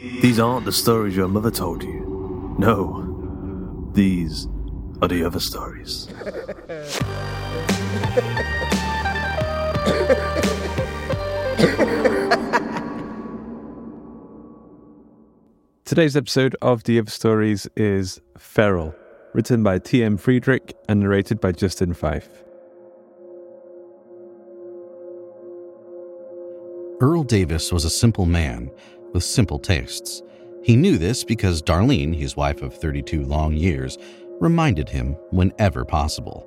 These aren't the stories your mother told you. No, these are the other stories. Today's episode of The Other Stories is Feral, written by T.M. Friedrich and narrated by Justin Fife. Earl Davis was a simple man with simple tastes. He knew this because Darlene, his wife of 32 long years, reminded him whenever possible.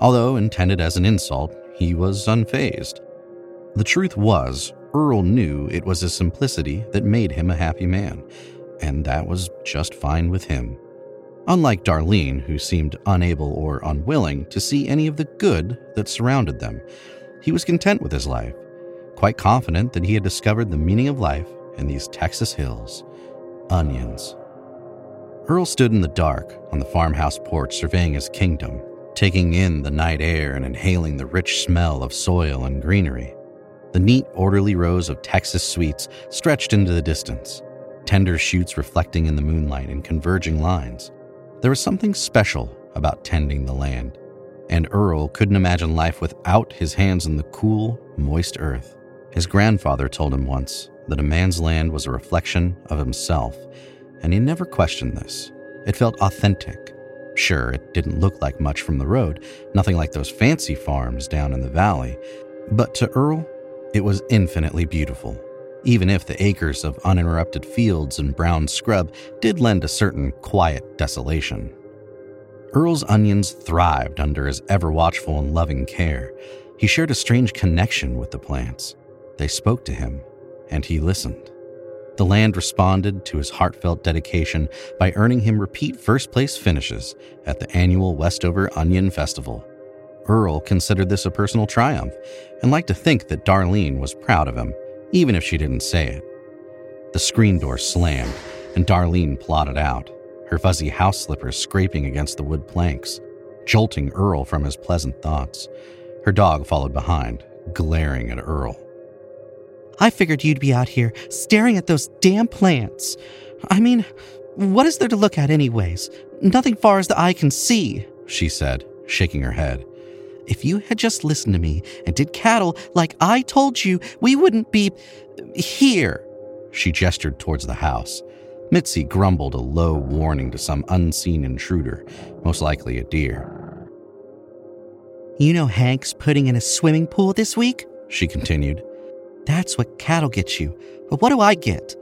Although intended as an insult, he was unfazed. The truth was, Earl knew it was his simplicity that made him a happy man, and that was just fine with him. Unlike Darlene, who seemed unable or unwilling to see any of the good that surrounded them, he was content with his life, quite confident that he had discovered the meaning of life in these Texas hills onions. Earl stood in the dark on the farmhouse porch surveying his kingdom, taking in the night air and inhaling the rich smell of soil and greenery. The neat, orderly rows of Texas sweets stretched into the distance, tender shoots reflecting in the moonlight in converging lines. There was something special about tending the land, and Earl couldn't imagine life without his hands in the cool, moist earth. His grandfather told him once that a man's land was a reflection of himself, and he never questioned this. It felt authentic. Sure, it didn't look like much from the road, nothing like those fancy farms down in the valley, but to Earl, it was infinitely beautiful, even if the acres of uninterrupted fields and brown scrub did lend a certain quiet desolation. Earl's onions thrived under his ever watchful and loving care. He shared a strange connection with the plants. They spoke to him, and he listened. The land responded to his heartfelt dedication by earning him repeat first place finishes at the annual Westover Onion Festival. Earl considered this a personal triumph and liked to think that Darlene was proud of him, even if she didn't say it. The screen door slammed, and Darlene plodded out, her fuzzy house slippers scraping against the wood planks, jolting Earl from his pleasant thoughts. Her dog followed behind, glaring at Earl. I figured you'd be out here staring at those damn plants. I mean, what is there to look at, anyways? Nothing far as the eye can see. She said, shaking her head. If you had just listened to me and did cattle like I told you, we wouldn't be here. She gestured towards the house. Mitzi grumbled a low warning to some unseen intruder, most likely a deer. You know Hank's putting in a swimming pool this week? She continued. That's what cattle get you. But what do I get?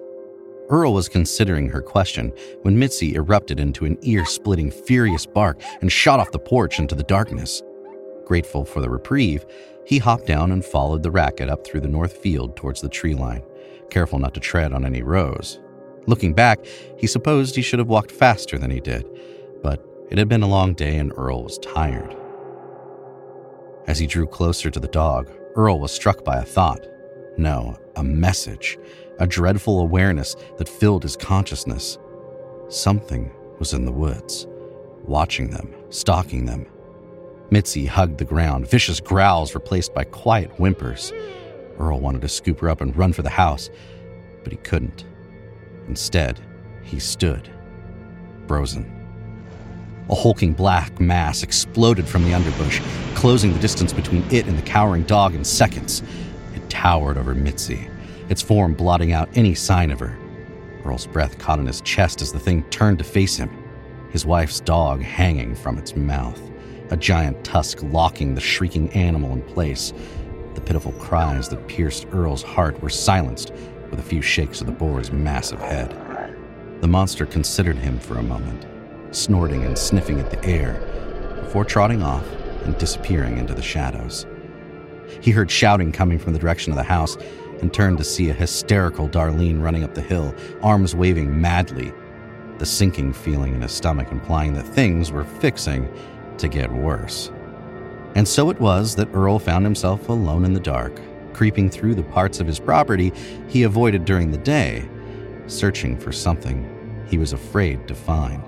Earl was considering her question when Mitzi erupted into an ear splitting, furious bark and shot off the porch into the darkness. Grateful for the reprieve, he hopped down and followed the racket up through the north field towards the tree line, careful not to tread on any rows. Looking back, he supposed he should have walked faster than he did, but it had been a long day and Earl was tired. As he drew closer to the dog, Earl was struck by a thought. No, a message, a dreadful awareness that filled his consciousness. Something was in the woods, watching them, stalking them, Mitzi hugged the ground, vicious growls replaced by quiet whimpers. Earl wanted to scoop her up and run for the house, but he couldn't. Instead, he stood, frozen. A hulking black mass exploded from the underbush, closing the distance between it and the cowering dog in seconds. It towered over Mitzi, its form blotting out any sign of her. Earl's breath caught in his chest as the thing turned to face him, his wife's dog hanging from its mouth a giant tusk locking the shrieking animal in place. The pitiful cries that pierced Earl's heart were silenced with a few shakes of the boar's massive head. The monster considered him for a moment, snorting and sniffing at the air, before trotting off and disappearing into the shadows. He heard shouting coming from the direction of the house and turned to see a hysterical Darlene running up the hill, arms waving madly, the sinking feeling in his stomach implying that things were fixing to get worse. And so it was that Earl found himself alone in the dark, creeping through the parts of his property he avoided during the day, searching for something he was afraid to find.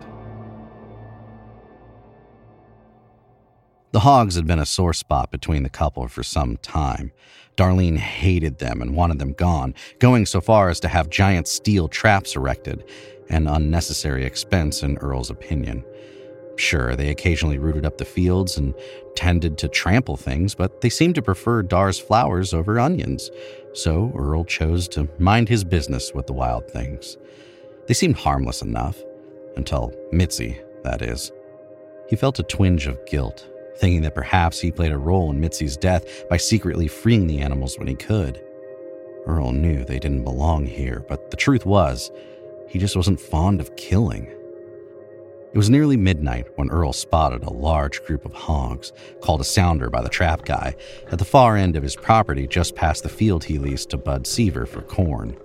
The hogs had been a sore spot between the couple for some time. Darlene hated them and wanted them gone, going so far as to have giant steel traps erected, an unnecessary expense in Earl's opinion. Sure, they occasionally rooted up the fields and tended to trample things, but they seemed to prefer Dar's flowers over onions, so Earl chose to mind his business with the wild things. They seemed harmless enough, until Mitzi, that is. He felt a twinge of guilt, thinking that perhaps he played a role in Mitzi's death by secretly freeing the animals when he could. Earl knew they didn't belong here, but the truth was, he just wasn't fond of killing. It was nearly midnight when Earl spotted a large group of hogs, called a sounder by the trap guy, at the far end of his property just past the field he leased to Bud Seaver for corn.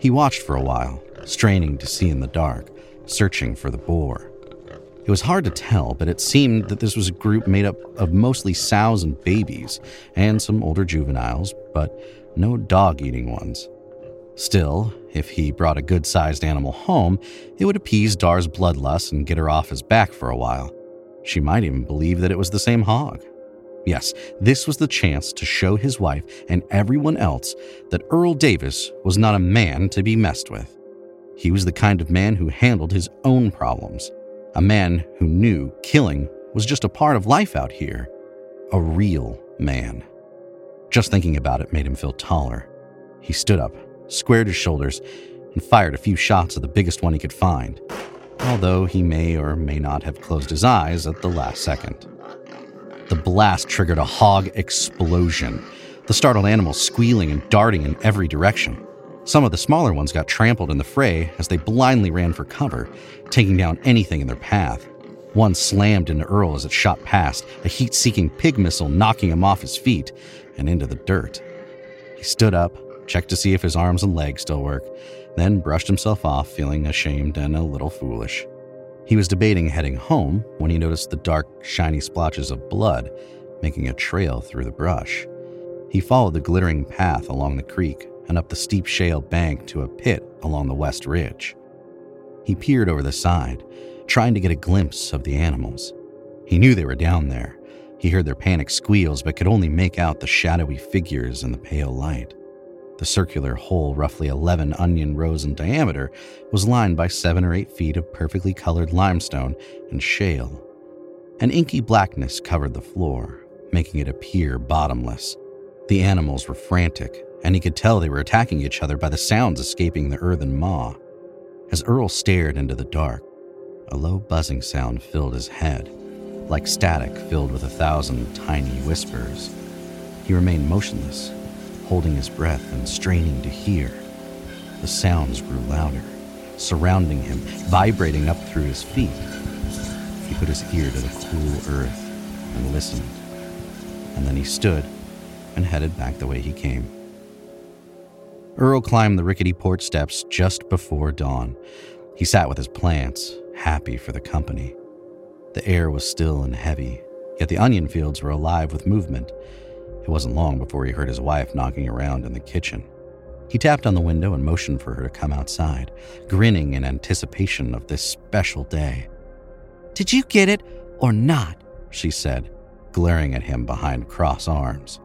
He watched for a while, straining to see in the dark, searching for the boar. It was hard to tell, but it seemed that this was a group made up of mostly sows and babies, and some older juveniles, but no dog eating ones. Still, if he brought a good sized animal home, it would appease Dar's bloodlust and get her off his back for a while. She might even believe that it was the same hog. Yes, this was the chance to show his wife and everyone else that Earl Davis was not a man to be messed with. He was the kind of man who handled his own problems, a man who knew killing was just a part of life out here. A real man. Just thinking about it made him feel taller. He stood up, squared his shoulders, and fired a few shots at the biggest one he could find, although he may or may not have closed his eyes at the last second. The blast triggered a hog explosion, the startled animals squealing and darting in every direction. Some of the smaller ones got trampled in the fray as they blindly ran for cover, taking down anything in their path. One slammed into Earl as it shot past, a heat seeking pig missile knocking him off his feet and into the dirt. He stood up, checked to see if his arms and legs still work, then brushed himself off, feeling ashamed and a little foolish. He was debating heading home when he noticed the dark, shiny splotches of blood making a trail through the brush. He followed the glittering path along the creek and up the steep shale bank to a pit along the west ridge. He peered over the side, trying to get a glimpse of the animals. He knew they were down there. He heard their panic squeals, but could only make out the shadowy figures in the pale light. The circular hole, roughly 11 onion rows in diameter, was lined by seven or eight feet of perfectly colored limestone and shale. An inky blackness covered the floor, making it appear bottomless. The animals were frantic, and he could tell they were attacking each other by the sounds escaping the earthen maw. As Earl stared into the dark, a low buzzing sound filled his head, like static filled with a thousand tiny whispers. He remained motionless, holding his breath and straining to hear. The sounds grew louder, surrounding him, vibrating up through his feet. He put his ear to the cool earth and listened. And then he stood and headed back the way he came. Earl climbed the rickety porch steps just before dawn. He sat with his plants, happy for the company. The air was still and heavy, yet the onion fields were alive with movement. It wasn't long before he heard his wife knocking around in the kitchen. He tapped on the window and motioned for her to come outside, grinning in anticipation of this special day. Did you get it or not? She said, glaring at him behind cross arms.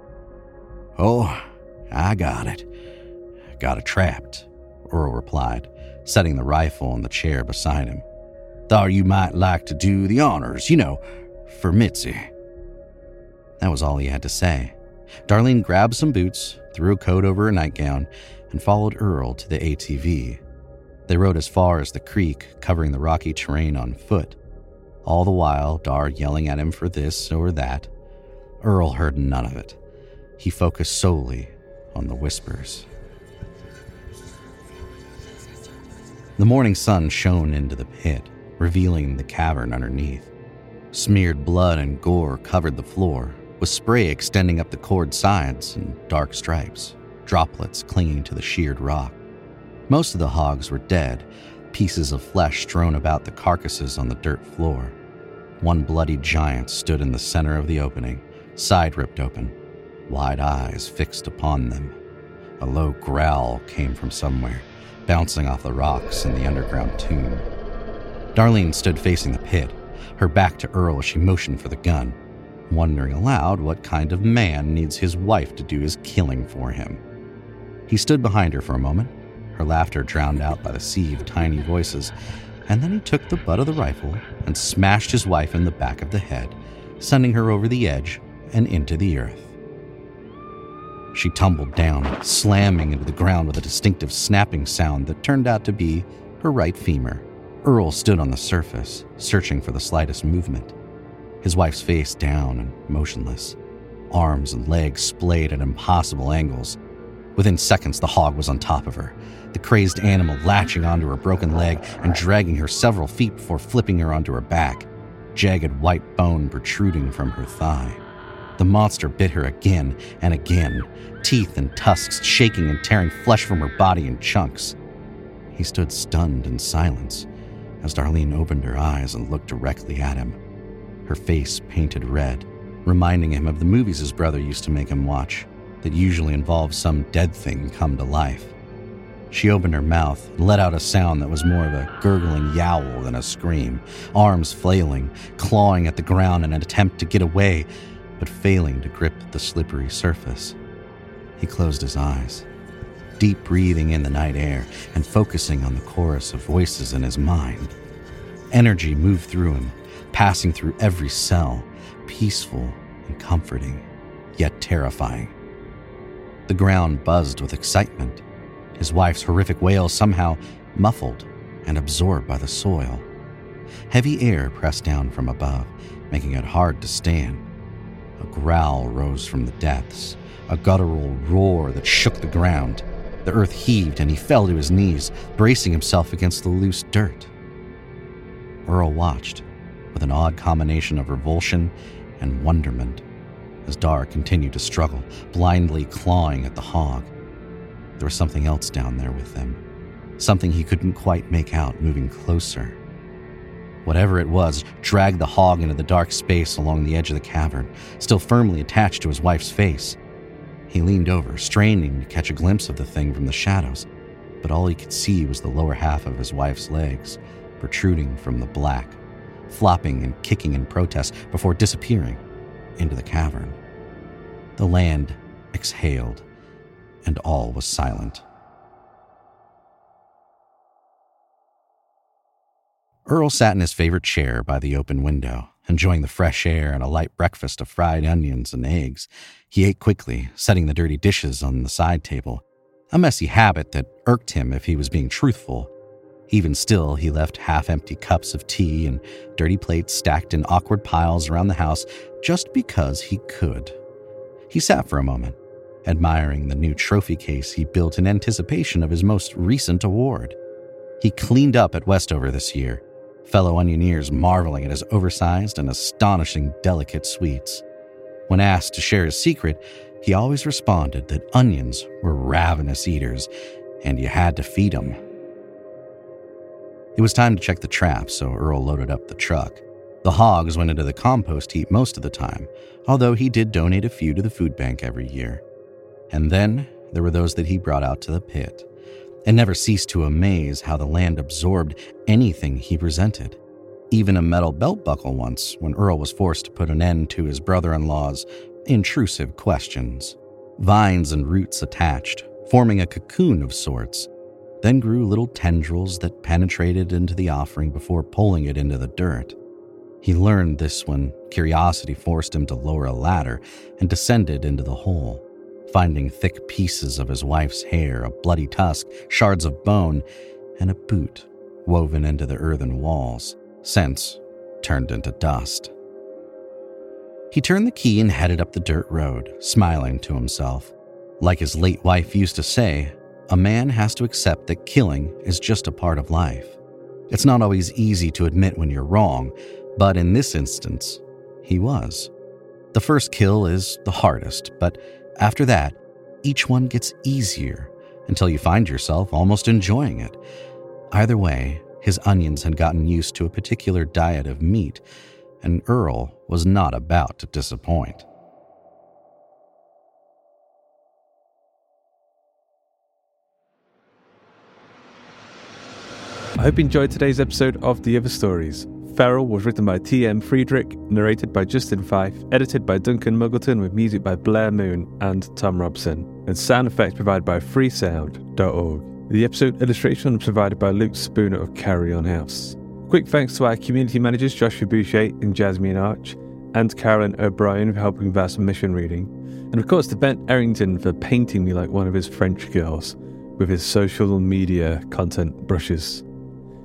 Oh, I got it. Got it trapped, Earl replied, setting the rifle on the chair beside him. Thought you might like to do the honors, you know, for Mitzi. That was all he had to say. Darlene grabbed some boots, threw a coat over her nightgown, and followed Earl to the ATV. They rode as far as the creek, covering the rocky terrain on foot. All the while, Dar yelling at him for this or that. Earl heard none of it. He focused solely on the whispers. The morning sun shone into the pit, revealing the cavern underneath. Smeared blood and gore covered the floor, with spray extending up the cord sides in dark stripes, droplets clinging to the sheared rock. Most of the hogs were dead, pieces of flesh strewn about the carcasses on the dirt floor. One bloody giant stood in the center of the opening, side ripped open, wide eyes fixed upon them. A low growl came from somewhere, bouncing off the rocks in the underground tomb. Darlene stood facing the pit, her back to Earl as she motioned for the gun, wondering aloud what kind of man needs his wife to do his killing for him. He stood behind her for a moment, her laughter drowned out by the sea of tiny voices, and then he took the butt of the rifle and smashed his wife in the back of the head, sending her over the edge and into the earth. She tumbled down, slamming into the ground with a distinctive snapping sound that turned out to be her right femur. Earl stood on the surface, searching for the slightest movement, his wife's face down and motionless, arms and legs splayed at impossible angles. Within seconds, the hog was on top of her, the crazed animal latching onto her broken leg and dragging her several feet before flipping her onto her back, jagged white bone protruding from her thigh. The monster bit her again and again, teeth and tusks shaking and tearing flesh from her body in chunks. He stood stunned in silence as Darlene opened her eyes and looked directly at him, her face painted red, reminding him of the movies his brother used to make him watch that usually involved some dead thing come to life. She opened her mouth and let out a sound that was more of a gurgling yowl than a scream, arms flailing, clawing at the ground in an attempt to get away, but failing to grip the slippery surface. He closed his eyes, deep breathing in the night air and focusing on the chorus of voices in his mind. Energy moved through him, passing through every cell, peaceful and comforting, yet terrifying. The ground buzzed with excitement, his wife's horrific wail somehow muffled and absorbed by the soil. Heavy air pressed down from above, making it hard to stand. A growl rose from the depths, a guttural roar that shook the ground. The earth heaved and he fell to his knees, bracing himself against the loose dirt. Earl watched, with an odd combination of revulsion and wonderment, as Dar continued to struggle, blindly clawing at the hog. There was something else down there with them, something he couldn't quite make out moving closer. Whatever it was dragged the hog into the dark space along the edge of the cavern, still firmly attached to his wife's face. He leaned over, straining to catch a glimpse of the thing from the shadows, but all he could see was the lower half of his wife's legs, protruding from the black, flopping and kicking in protest before disappearing into the cavern. The land exhaled, and all was silent. Earl sat in his favorite chair by the open window, enjoying the fresh air and a light breakfast of fried onions and eggs. He ate quickly, setting the dirty dishes on the side table, a messy habit that irked him if he was being truthful. Even still, he left half empty cups of tea and dirty plates stacked in awkward piles around the house just because he could. He sat for a moment, admiring the new trophy case he built in anticipation of his most recent award. He cleaned up at Westover this year, fellow Onioneers marveling at his oversized and astonishing delicate sweets. When asked to share his secret, he always responded that onions were ravenous eaters and you had to feed them. It was time to check the trap, so Earl loaded up the truck. The hogs went into the compost heap most of the time, although he did donate a few to the food bank every year. And then there were those that he brought out to the pit, and never ceased to amaze how the land absorbed anything he presented. Even a metal belt buckle once, when Earl was forced to put an end to his brother in law's intrusive questions. Vines and roots attached, forming a cocoon of sorts, then grew little tendrils that penetrated into the offering before pulling it into the dirt. He learned this when curiosity forced him to lower a ladder and descended into the hole, finding thick pieces of his wife's hair, a bloody tusk, shards of bone, and a boot woven into the earthen walls, since turned into dust. He turned the key and headed up the dirt road, smiling to himself. Like his late wife used to say, a man has to accept that killing is just a part of life. It's not always easy to admit when you're wrong, but in this instance, he was. The first kill is the hardest, but after that, each one gets easier until you find yourself almost enjoying it. Either way, his onions had gotten used to a particular diet of meat, and Earl was not about to disappoint. I hope you enjoyed today's episode of The Other Stories. Feral was written by T.M. Friedrich, narrated by Justin Fife, edited by Duncan Muggleton with music by Blear Moon and Thom Robson, and sound effects provided by freesound.org. The episode illustration was provided by Luke Spooner of Carrion House. Quick thanks to our community managers Joshua Boucher and Jasmine Arch, and Carolyn O'Brien for helping with our submission reading, and of course to Ben Errington for painting me like one of his French girls with his social media content brushes.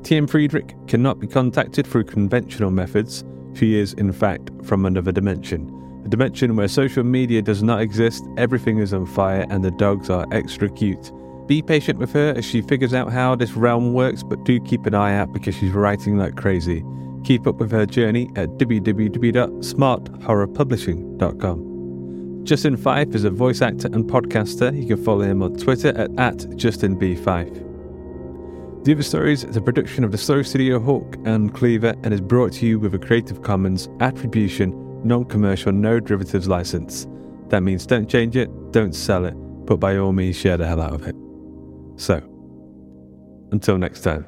T.M. Friedrich cannot be contacted through conventional methods. She is, in fact, from another dimension. A dimension where social media does not exist, everything is on fire, and the dogs are extra cute. Be patient with her as she figures out how this realm works, but do keep an eye out because she's writing like crazy. Keep up with her journey at www.smarthorrorpublishing.com. Justin Fife is a voice actor and podcaster. You can follow him on Twitter at, at JustinBFife. The Other Stories is a production of the Story Studio Hawk and Cleaver and is brought to you with a Creative Commons Attribution, Non Commercial, No Derivatives license. That means don't change it, don't sell it, but by all means share the hell out of it. So, until next time.